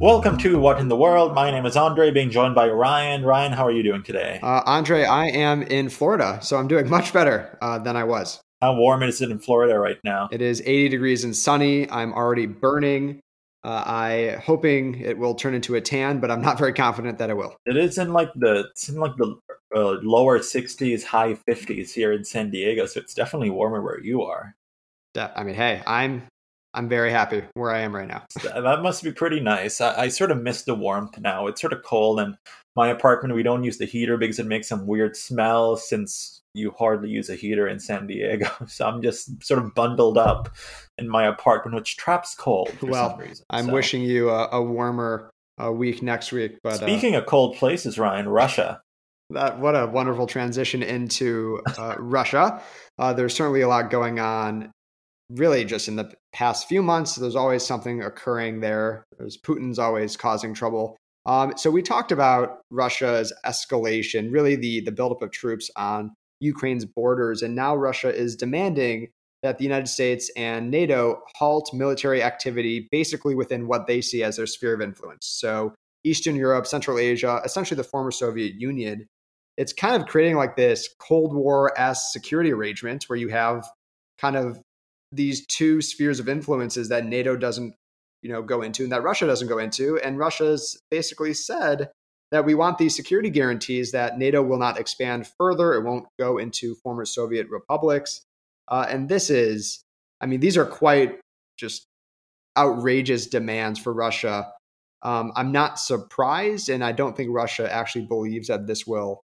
Welcome to What in the World. My name is A'ndre, being joined by Ryan. Ryan, how are you doing today? Uh, A'ndre, I am in Florida, so I'm doing much better uh, than I was. How warm is it in Florida right now? It is 80 degrees and sunny. I'm already burning. Uh, I hoping it will turn into a tan, but I'm not very confident that it will. It is in like the it's in like the uh, lower 60s, high 50s here in San Diego, so it's definitely warmer where you are. I mean, hey, I'm I'm very happy where I am right now. that must be pretty nice. I, I, sort of miss the warmth now. It's sort of cold, and my apartment we don't use the heater because it makes some weird smell. Since you hardly use a heater in San Diego, so I'm just sort of bundled up in my apartment, which traps cold. For well, some reason. I'm so. wishing you a, a warmer uh, week next week. But speaking uh, of cold places, Ryan, Russia. That what a wonderful transition into uh, Russia. Uh, there's certainly a lot going on really just in the past few months, there's always something occurring there. There's Putin's always causing trouble. Um, so we talked about Russia's escalation, really the the buildup of troops on Ukraine's borders, and now Russia is demanding that the United States and NATO halt military activity, basically within what they see as their sphere of influence. So Eastern Europe, Central Asia, essentially the former Soviet Union. It's kind of creating like this Cold War esque security arrangement where you have kind of these two spheres of influences that NATO doesn't, you know, go into and that Russia doesn't go into. And Russia's basically said that we want these security guarantees that NATO will not expand further. It won't go into former Soviet republics. Uh, and this is, I mean, these are quite just outrageous demands for Russia. Um, I'm not surprised, and I don't think Russia actually believes that this will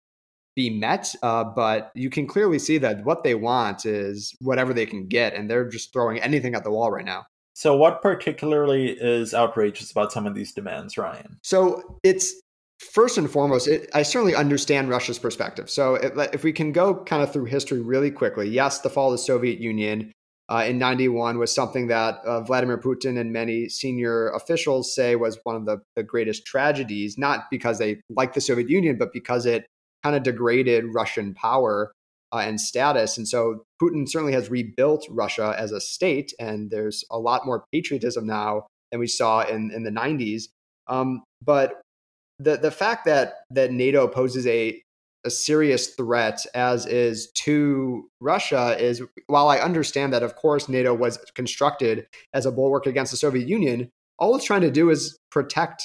be met. Uh, but you can clearly see that what they want is whatever they can get, and they're just throwing anything at the wall right now. So, what particularly is outrageous about some of these demands, Ryan? So, it's first and foremost, it, I certainly understand Russia's perspective. So, it, if we can go kind of through history really quickly, yes, the fall of the Soviet Union. Uh, in 91 was something that uh, Vladimir Putin and many senior officials say was one of the, the greatest tragedies, not because they like the Soviet Union, but because it kind of degraded Russian power uh, and status. And so Putin certainly has rebuilt Russia as a state, and there's a lot more patriotism now than we saw in, in the 90s. Um, but the, the fact that, that NATO poses a, a serious threat, as is to Russia, is while I understand that, of course, NATO was constructed as a bulwark against the Soviet Union, all it's trying to do is protect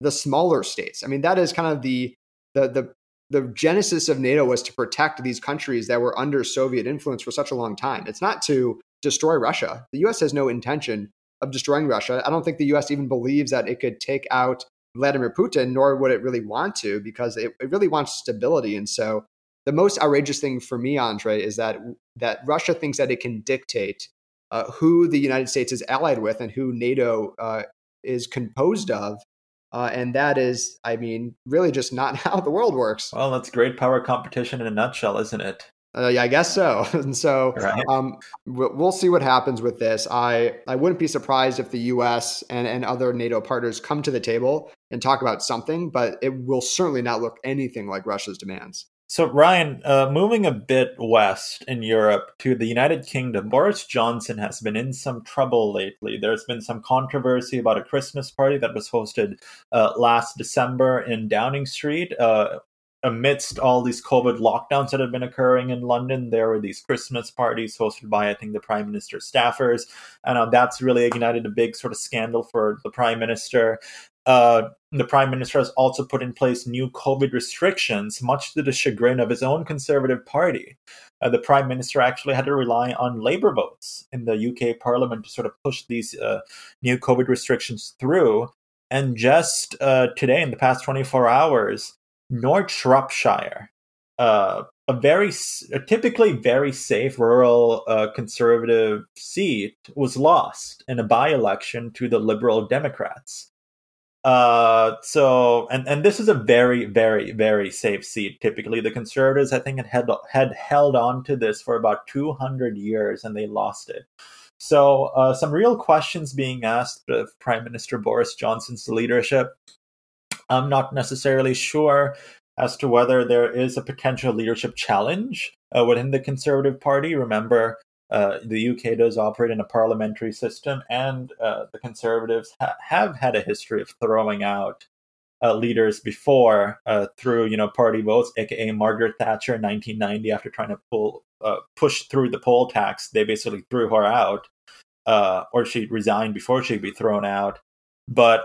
the smaller states. I mean, that is kind of the the the the genesis of NATO was to protect these countries that were under Soviet influence for such a long time. It's not to destroy Russia. The US has no intention of destroying Russia. I don't think the US even believes that it could take out Vladimir Putin, nor would it really want to, because it, it really wants stability. And so the most outrageous thing for me, A'ndre, is that that Russia thinks that it can dictate uh, who the United States is allied with and who NATO uh, is composed of uh, and that is, I mean, really just not how the world works. Well, that's great power competition in a nutshell, isn't it? Uh, yeah, I guess so. And so right. um, we'll see what happens with this. I, I wouldn't be surprised if the U.S. and, and other NATO partners come to the table and talk about something, but it will certainly not look anything like Russia's demands. So, Ryan, uh, moving a bit west in Europe to the United Kingdom, Boris Johnson has been in some trouble lately. There's been some controversy about a Christmas party that was hosted uh, last December in Downing Street. Uh, amidst all these COVID lockdowns that have been occurring in London, there were these Christmas parties hosted by, I think, the Prime Minister's staffers. And uh, that's really ignited a big sort of scandal for the Prime Minister. Uh, the prime minister has also put in place new COVID restrictions, much to the chagrin of his own Conservative Party. Uh, the prime minister actually had to rely on Labour votes in the UK Parliament to sort of push these uh, new COVID restrictions through. And just uh, today, in the past 24 hours, North Shropshire, uh, a very a typically very safe rural uh, conservative seat, was lost in a by election to the Liberal Democrats. Uh, so and and this is a very very very safe seat. Typically, the conservatives I think had had held on to this for about two hundred years, and they lost it. So uh, some real questions being asked of Prime Minister Boris Johnson's leadership. I'm not necessarily sure as to whether there is a potential leadership challenge uh, within the Conservative Party. Remember, uh, the UK does operate in a parliamentary system, and uh, the Conservatives ha- have had a history of throwing out uh, leaders before uh, through you know party votes, aka Margaret Thatcher in 1990 after trying to pull uh, push through the poll tax, they basically threw her out, or she resigned before she'd be thrown out. But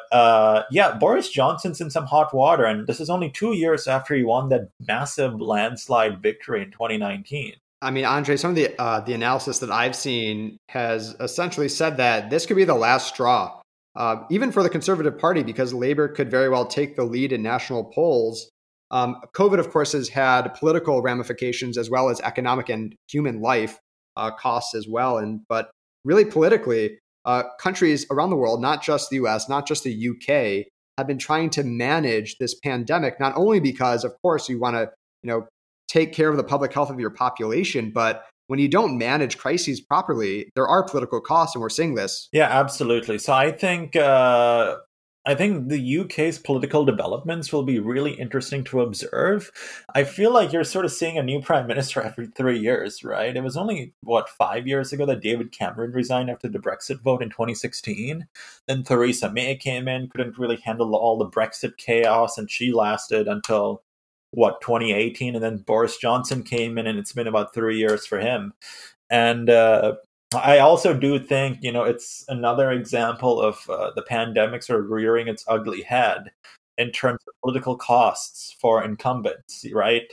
yeah, Boris Johnson's in some hot water, and this is only two years after he won that massive landslide victory in 2019. I mean, A'ndre, some of the uh, the analysis that I've seen has essentially said that this could be the last straw, uh, even for the Conservative Party, because Labor could very well take the lead in national polls. Um, COVID, of course, has had political ramifications as well as economic and human life uh, costs as well. And but really politically, uh, countries around the world, not just the US, not just the UK, have been trying to manage this pandemic, not only because, of course, you want to, you know, take care of the public health of your population, but when you don't manage crises properly, there are political costs, and we're seeing this. Yeah, absolutely. So I think uh, I think the UK's political developments will be really interesting to observe. I feel like you're sort of seeing a new prime minister every three years, right? It was only, what, five years ago that David Cameron resigned after the Brexit vote in 2016. Then Theresa May came in, couldn't really handle all the Brexit chaos, and she lasted until, what, 2018. And then Boris Johnson came in, and it's been about three years for him. And uh, I also do think, you know, it's another example of uh, the pandemic sort of rearing its ugly head in terms of political costs for incumbents, right?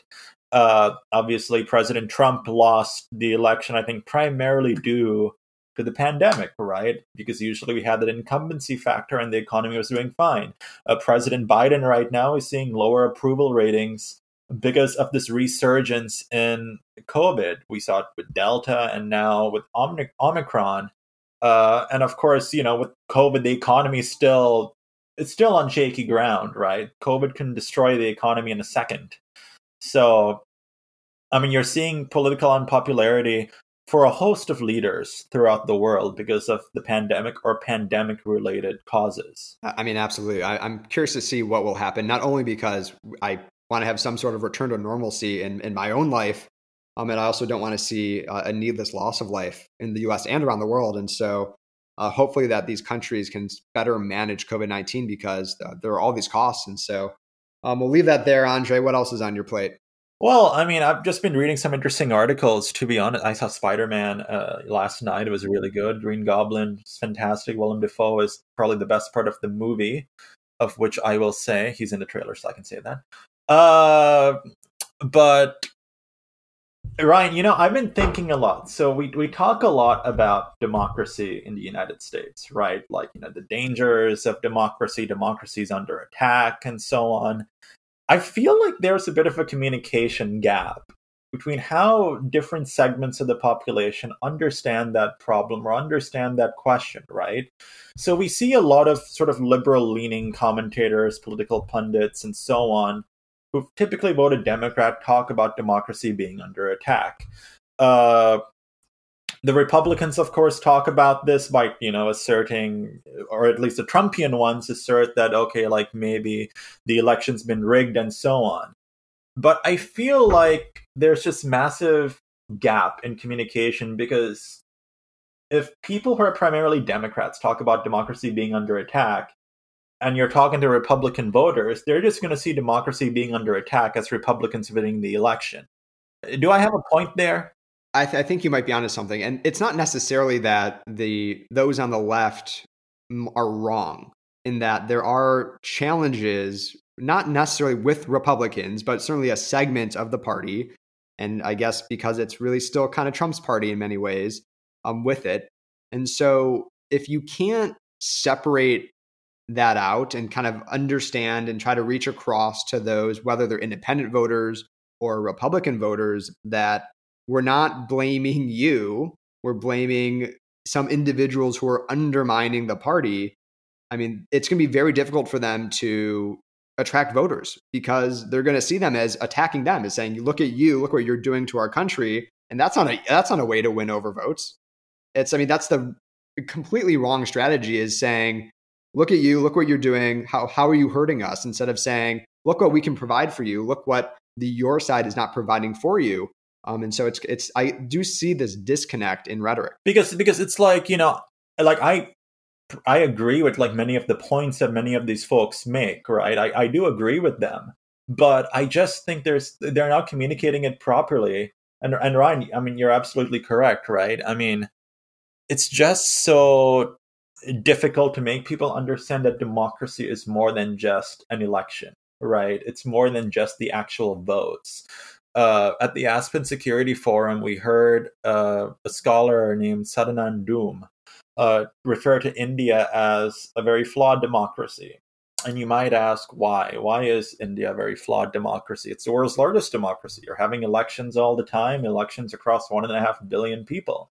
Uh, obviously, President Trump lost the election, I think, primarily due to the pandemic, right? Because usually we had that incumbency factor and the economy was doing fine. Uh, President Biden right now is seeing lower approval ratings because of this resurgence in COVID. We saw it with Delta and now with Omicron. Uh, and of course, you know, with COVID, the economy is still it's still on shaky ground, right? COVID can destroy the economy in a second. So, I mean, you're seeing political unpopularity for a host of leaders throughout the world because of the pandemic or pandemic related causes. I mean, absolutely. I, am curious to see what will happen, not only because I want to have some sort of return to normalcy in, in my own life. Um, and I also don't want to see uh, a needless loss of life in the US and around the world. And so uh, hopefully that these countries can better manage COVID 19 because uh, there are all these costs. And so um, we'll leave that there, A'ndre. What else is on your plate? Well, I mean, I've just been reading some interesting articles. To be honest, I saw Spider Man uh, last night. It was really good. Green Goblin is fantastic. Willem Dafoe is probably the best part of the movie, of which I will say he's in the trailer, so I can say that. Uh, but Ryan, you know, I've been thinking a lot. So we we talk a lot about democracy in the United States, right? Like, you know, the dangers of democracy, democracy's under attack and so on. I feel like there's a bit of a communication gap between how different segments of the population understand that problem or understand that question, right? So we see a lot of sort of liberal leaning commentators, political pundits, and so on who typically voted Democrat talk about democracy being under attack. Uh, the Republicans, of course, talk about this by, you know, asserting, or at least the Trumpian ones assert that, okay, like maybe the election's been rigged and so on. But I feel like there's just massive gap in communication because if people who are primarily Democrats talk about democracy being under attack, and you're talking to Republican voters, they're just going to see democracy being under attack as Republicans winning the election. Do I have a point there? I, th- I think you might be onto something, and it's not necessarily that the those on the left are wrong in that there are challenges, not necessarily with Republicans, but certainly a segment of the party, and I guess because it's really still kind of Trump's party in many ways, um, with it, and so if you can't separate that out and kind of understand and try to reach across to those, whether they're independent voters or Republican voters, that we're not blaming you, we're blaming some individuals who are undermining the party. I mean, it's going to be very difficult for them to attract voters because they're going to see them as attacking them, as saying, "Look at you, look what you're doing to our country," and that's not a that's not a way to win over votes. It's, I mean, that's the completely wrong strategy. Is saying, look at you, look what you're doing. How, how are you hurting us? Instead of saying, look what we can provide for you. Look what the your side is not providing for you. Um, and so it's it's I do see this disconnect in rhetoric because because it's like you know like I I agree with like many of the points that many of these folks make, right? I, I do agree with them, but I just think there's they're not communicating it properly. And and Ryan, I mean, you're absolutely correct, right? I mean, it's just so difficult to make people understand that democracy is more than just an election, right? It's more than just the actual votes. Uh, at the Aspen Security Forum, we heard uh, a scholar named Sadanand Dhume uh, refer to India as a very flawed democracy. And you might ask why? Why is India a very flawed democracy? It's the world's largest democracy. You're having elections all the time, elections across one and a half billion people.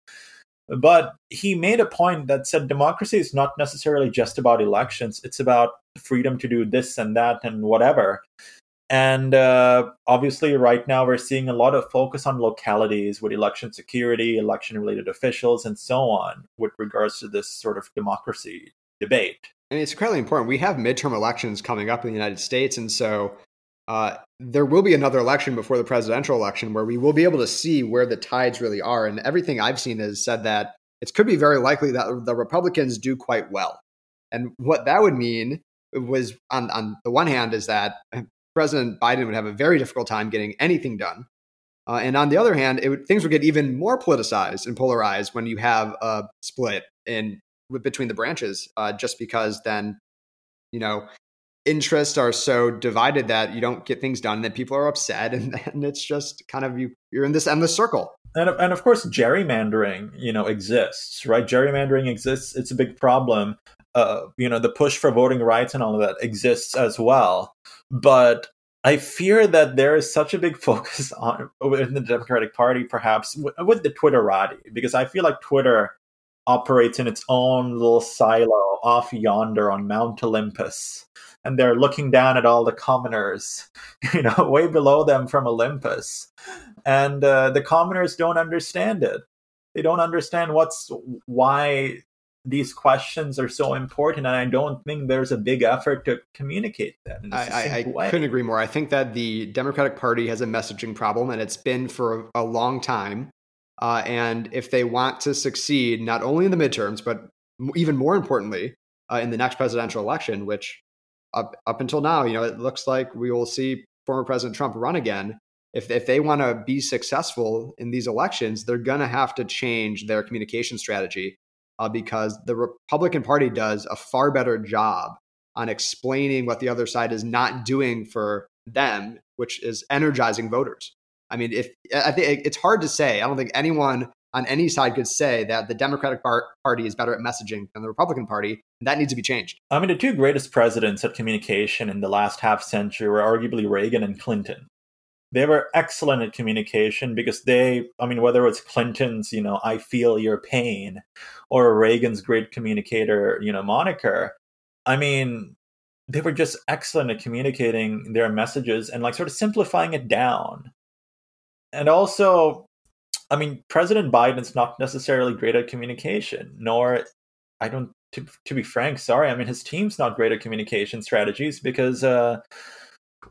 But he made a point that said democracy is not necessarily just about elections, it's about freedom to do this and that and whatever. And uh, obviously, right now, we're seeing a lot of focus on localities with election security, election related officials, and so on, with regards to this sort of democracy debate. And it's incredibly important. We have midterm elections coming up in the United States. And so uh, there will be another election before the presidential election where we will be able to see where the tides really are. And everything I've seen has said that it could be very likely that the Republicans do quite well. And what that would mean was, on, on the one hand, is that President Biden would have a very difficult time getting anything done. Uh, and on the other hand, would, things would get even more politicized and polarized when you have a split in between the branches, uh, just because then, you know, interests are so divided that you don't get things done, then people are upset, and, and it's just kind of you you're in this endless circle. And and of course, gerrymandering, you know, exists, right? Gerrymandering exists. It's a big problem uh, you know the push for voting rights and all of that exists as well but i fear that there is such a big focus on within the democratic party perhaps with, with the twitterati because i feel like twitter operates in its own little silo off yonder on mount olympus and they're looking down at all the commoners you know way below them from olympus and uh, the commoners don't understand it. They don't understand what's why these questions are so important and i don't think there's a big effort to communicate them. I, I, I couldn't agree more. I think that the democratic party has a messaging problem and it's been for a, a long time. Uh, and if they want to succeed not only in the midterms but even more importantly uh, in the next presidential election which up, up until now you know it looks like we will see former president trump run again. If, if they want to be successful in these elections they're going to have to change their communication strategy uh, because the Republican Party does a far better job on explaining what the other side is not doing for them, which is energizing voters. I mean, if I think it's hard to say, I don't think anyone on any side could say that the Democratic Party is better at messaging than the Republican Party, and that needs to be changed. I mean, the two greatest presidents at communication in the last half century were arguably Reagan and Clinton they were excellent at communication because they i mean whether it's clinton's you know i feel your pain or reagan's great communicator you know moniker i mean they were just excellent at communicating their messages and like sort of simplifying it down. And also i mean president biden's not necessarily great at communication nor i don't to, to be frank sorry i mean his team's not great at communication strategies because uh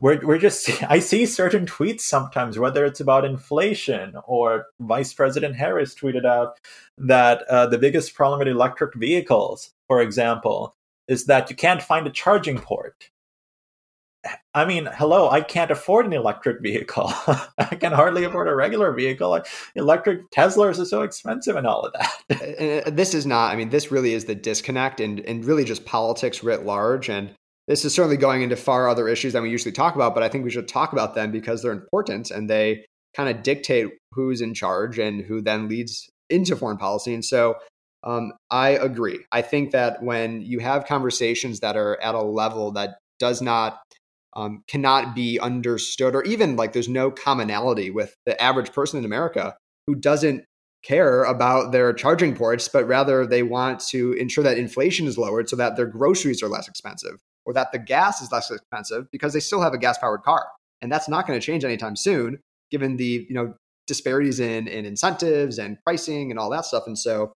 we're, we're just i see certain tweets sometimes whether it's about inflation or vice president harris tweeted out that uh, the biggest problem with electric vehicles for example is that you can't find a charging port I mean, hello, I can't afford an electric vehicle. I can hardly afford a regular vehicle. Electric Teslas are so expensive and all of that. this is not, I mean, this really is the disconnect and, and really just politics writ large. And this is certainly going into far other issues than we usually talk about, but I think we should talk about them because they're important and they kind of dictate who's in charge and who then leads into foreign policy. And so um, I agree. I think that when you have conversations that are at a level that does not um, cannot be understood, or even like there's no commonality with the average person in America who doesn't care about their charging ports, but rather they want to ensure that inflation is lowered so that their groceries are less expensive or that the gas is less expensive because they still have a gas powered car. And that's not going to change anytime soon, given the you know disparities in, in incentives and pricing and all that stuff. And so,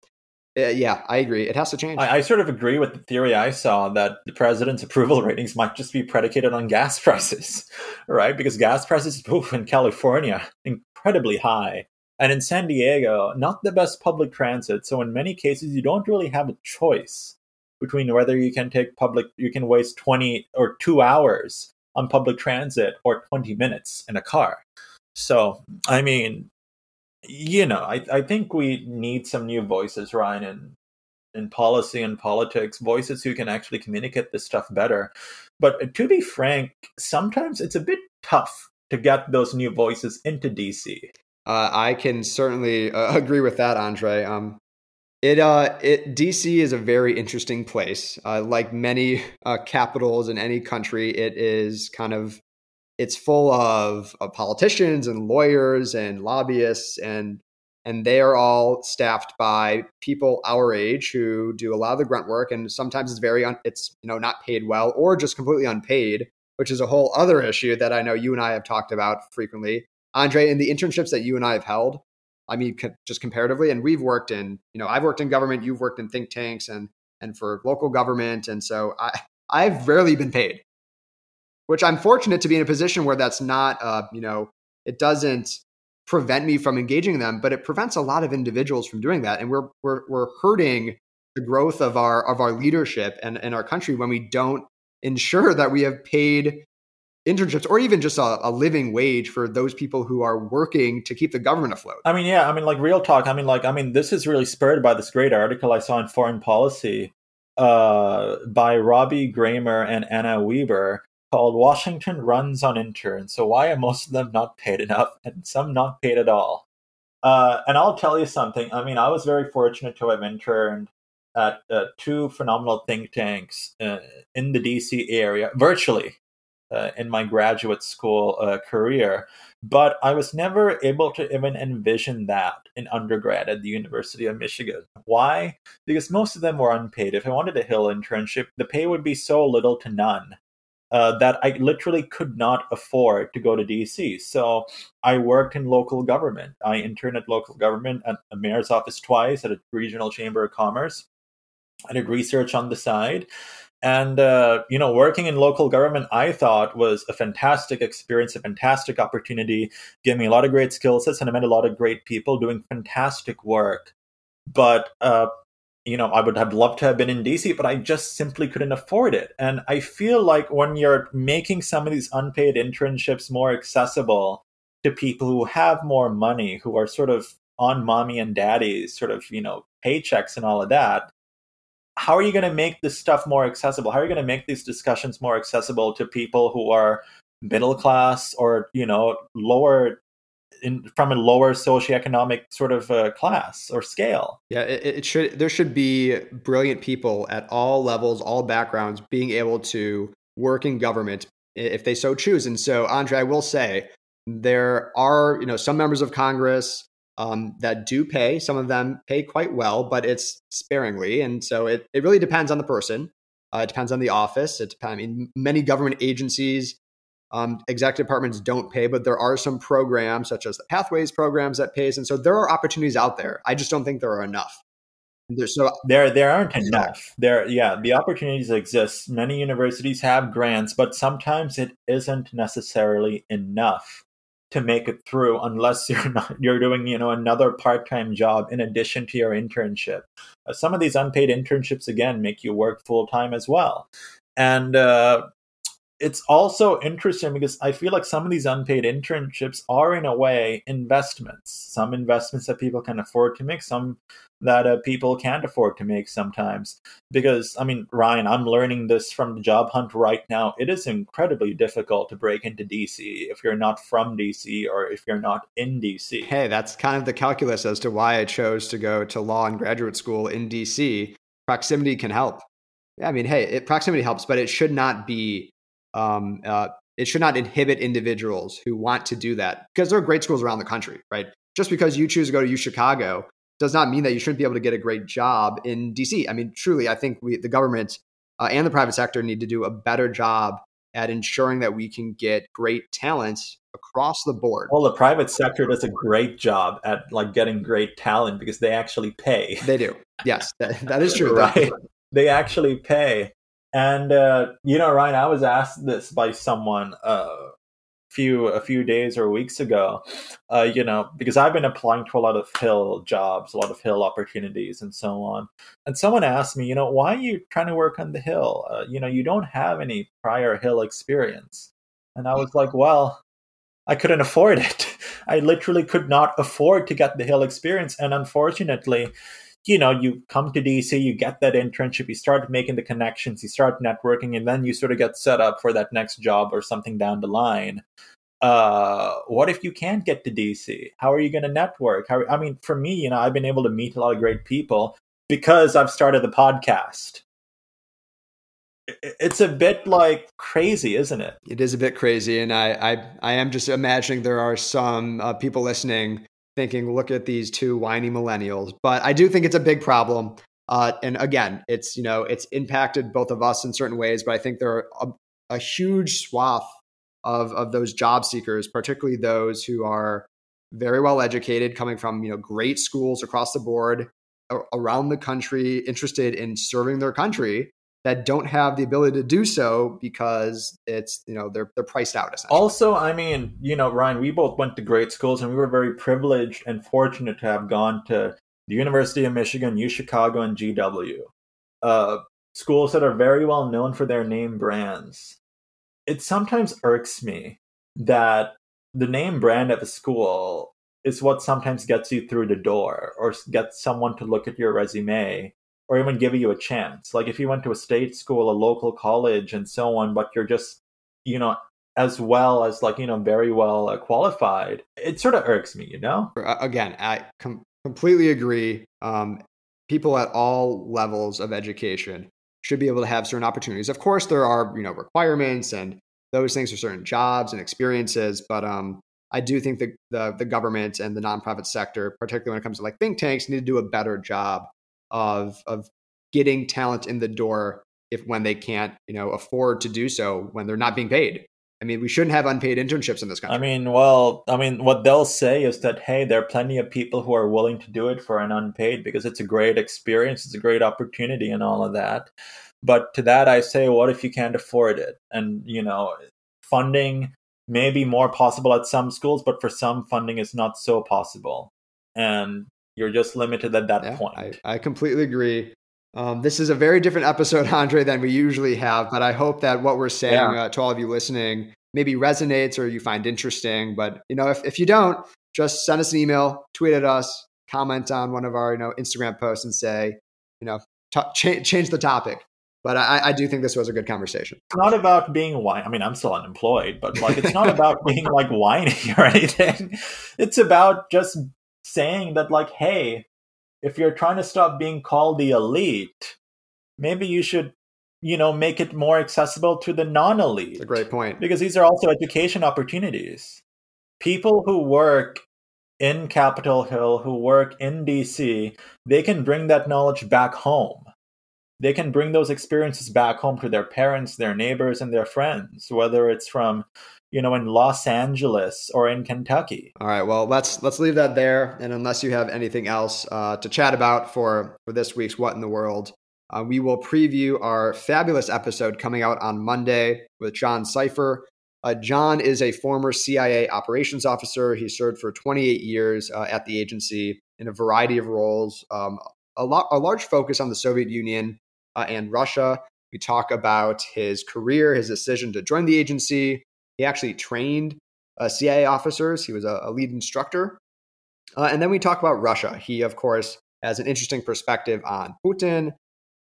uh, yeah, I agree. It has to change. I, I, sort of agree with the theory I saw that the president's approval ratings might just be predicated on gas prices, right? Because gas prices oof, in California incredibly high. And in San Diego, not the best public transit. So in many cases, you don't really have a choice between whether you can take public, you can waste 20 or two hours on public transit or 20 minutes in a car. So, I mean, you know, I, I think we need some new voices, Ryan, in, in policy and politics, voices who can actually communicate this stuff better. But to be frank, sometimes it's a bit tough to get those new voices into DC. Uh, I can certainly uh, agree with that, A'ndre. Um, it, uh, it DC is a very interesting place. Uh, like many uh, capitals in any country, it is kind of it's full of, of politicians and lawyers and lobbyists and and they are all staffed by people our age who do a lot of the grunt work and sometimes it's very un- it's you know not paid well or just completely unpaid which is a whole other issue that i know you and i have talked about frequently A'ndre in the internships that you and i have held i mean just comparatively and we've worked in you know i've worked in government you've worked in think tanks and and for local government and so i i've rarely been paid which i'm fortunate to be in a position where that's not uh, you know it doesn't prevent me from engaging them, but it prevents a lot of individuals from doing that. And we're we're we're hurting the growth of our of our leadership and, and our country when we don't ensure that we have paid internships or even just a, a, living wage for those people who are working to keep the government afloat. I mean, yeah, I mean, like real talk. I mean, like, I mean, this is really spurred by this great article I saw in Foreign Policy uh, by Robbie Gramer and Anna Weber called Washington Runs on Interns. So why are most of them not paid enough and some not paid at all? Uh, and I'll tell you something. I mean, I was very fortunate to have interned at uh, two phenomenal think tanks uh, in the DC area, virtually uh, in my graduate school uh, career. But I was never able to even envision that in undergrad at the University of Michigan. Why? Because most of them were unpaid. If I wanted a Hill internship, the pay would be so little to none uh, that I literally could not afford to go to DC. So I worked in local government. I interned at local government at a mayor's office twice, at a regional chamber of commerce. I did research on the side. And, uh, you know, working in local government, I thought was a fantastic experience, a fantastic opportunity, gave me a lot of great skill sets, and I met a lot of great people doing fantastic work. But uh, you know, I would have loved to have been in DC, but I just simply couldn't afford it. And I feel like when you're making some of these unpaid internships more accessible to people who have more money, who are sort of on mommy and daddy's sort of, you know, paychecks and all of that, how are you going to make this stuff more accessible? How are you going to make these discussions more accessible to people who are middle class or, you know, lower in, from a lower socioeconomic sort of uh, class or scale. Yeah, it, it, should. There should be brilliant people at all levels, all backgrounds, being able to work in government if they so choose. And so, A'ndre, I will say there are you know some members of Congress um, that do pay. Some of them pay quite well, but it's sparingly, and so it it really depends on the person. Uh, it depends on the office. It depends. I mean, many government agencies um, executive departments don't pay, but there are some programs such as the Pathways programs that pays, and so there are opportunities out there. I just don't think there are enough. There's so there there aren't enough. There, yeah, the opportunities exist. Many universities have grants, but sometimes it isn't necessarily enough to make it through unless you're not you're doing you know another part-time job in addition to your internship. Uh, some of these unpaid internships again make you work full time as well, and uh, it's also interesting because I feel like some of these unpaid internships are, in a way, investments. Some investments that people can afford to make, some that uh, people can't afford to make sometimes. Because, I mean, Ryan, I'm learning this from the job hunt right now. It is incredibly difficult to break into DC if you're not from DC or if you're not in DC. Hey, that's kind of the calculus as to why I chose to go to law and graduate school in DC. Proximity can help. Yeah, I mean, hey, it, proximity helps, but it should not be um, uh, it should not inhibit individuals who want to do that because there are great schools around the country, right? Just because you choose to go to U Chicago does not mean that you shouldn't be able to get a great job in DC. I mean, truly, I think we, the government uh, and the private sector need to do a better job at ensuring that we can get great talent across the board. Well, the private sector does a great job at like getting great talent because they actually pay. They do. Yes, that, that is true. right. They actually pay. And uh, you know, Ryan, I was asked this by someone uh, a few a few days or weeks ago, uh, you know, because I've been applying to a lot of Hill jobs, a lot of Hill opportunities, and so on. And someone asked me, you know, why are you trying to work on the Hill? Uh, you know, you don't have any prior Hill experience. And I was like, well, I couldn't afford it. I literally could not afford to get the Hill experience, and unfortunately you know, you come to DC, you get that internship, you start making the connections, you start networking, and then you sort of get set up for that next job or something down the line. Uh, what if you can't get to DC? How are you going to network? How, I mean, for me, you know, I've been able to meet a lot of great people because I've started the podcast. It's a bit like crazy, isn't it? It is a bit crazy, and I, I, I am just imagining there are some uh, people listening thinking, look at these two whiny millennials. But I do think it's a big problem. Uh, and again, it's you know it's impacted both of us in certain ways, but I think there are a, a huge swath of of those job seekers, particularly those who are very well educated, coming from you know great schools across the board around the country, interested in serving their country, that don't have the ability to do so because it's you know they're they're priced out. Also, I mean, you know, Ryan, we both went to great schools, and we were very privileged and fortunate to have gone to the University of Michigan, U Chicago, and GW, uh, schools that are very well known for their name brands. It sometimes irks me that the name brand of a school is what sometimes gets you through the door or gets someone to look at your resume or even give you a chance. Like if you went to a state school, a local college, and so on, but you're just, you know, as well as like, you know, very well uh, qualified, it sort of irks me, you know? Again, I com- completely agree. Um, people at all levels of education should be able to have certain opportunities. Of course, there are, you know, requirements and those things are certain jobs and experiences, but um, I do think the, the, the government and the nonprofit sector, particularly when it comes to like think tanks, need to do a better job of of getting talent in the door if when they can't you know afford to do so when they're not being paid. I mean we shouldn't have unpaid internships in this country. i mean well i mean what they'll say is that hey there are plenty of people who are willing to do it for an unpaid because it's a great experience it's a great opportunity and all of that. But to that i say what if you can't afford it? And you know funding may be more possible at some schools but for some funding is not so possible. And you're just limited at that yeah, point. I, I completely agree. Um, this is a very different episode, A'ndre, than we usually have, but I hope that what we're saying yeah. uh, to all of you listening maybe resonates or you find interesting. But you know, if, if you don't, just send us an email, tweet at us, comment on one of our you know Instagram posts, and say, you know, t- cha- change the topic. But I, I, do think this was a good conversation. It's not about being whiny. I mean, I'm still unemployed, but like, it's not about being like whiny or anything. It's about just saying that like hey if you're trying to stop being called the elite maybe you should you know make it more accessible to the non-elite. A great point. Because these are also education opportunities. People who work in capitol hill who work in dc they can bring that knowledge back home. They can bring those experiences back home to their parents their neighbors and their friends whether it's from you know, in Los Angeles or in Kentucky. All right. Well, let's let's leave that there. And unless you have anything else uh, to chat about for for this week's What in the World, uh, we will preview our fabulous episode coming out on Monday with John Sipher. Uh, John is a former CIA operations officer. He served for 28 years uh, at the agency in a variety of roles. Um, a, lot, a large focus on the Soviet Union uh, and Russia. We talk about his career, his decision to join the agency, he actually trained uh, CIA officers. He was a, a lead instructor. Uh, and then we talk about Russia. He, of course, has an interesting perspective on Putin,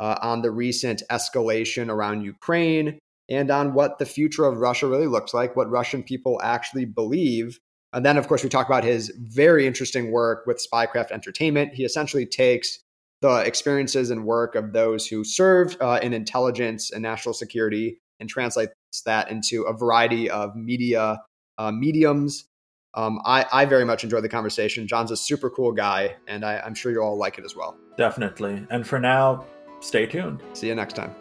uh, on the recent escalation around Ukraine, and on what the future of Russia really looks like, what Russian people actually believe. And then, of course, we talk about his very interesting work with Spycraft Entertainment. He essentially takes the experiences and work of those who served uh, in intelligence and national security and translates that into a variety of media uh, mediums. Um, I, I very much enjoyed the conversation. John's a super cool guy, and I, I'm sure you all like it as well. Definitely. And for now, stay tuned. See you next time.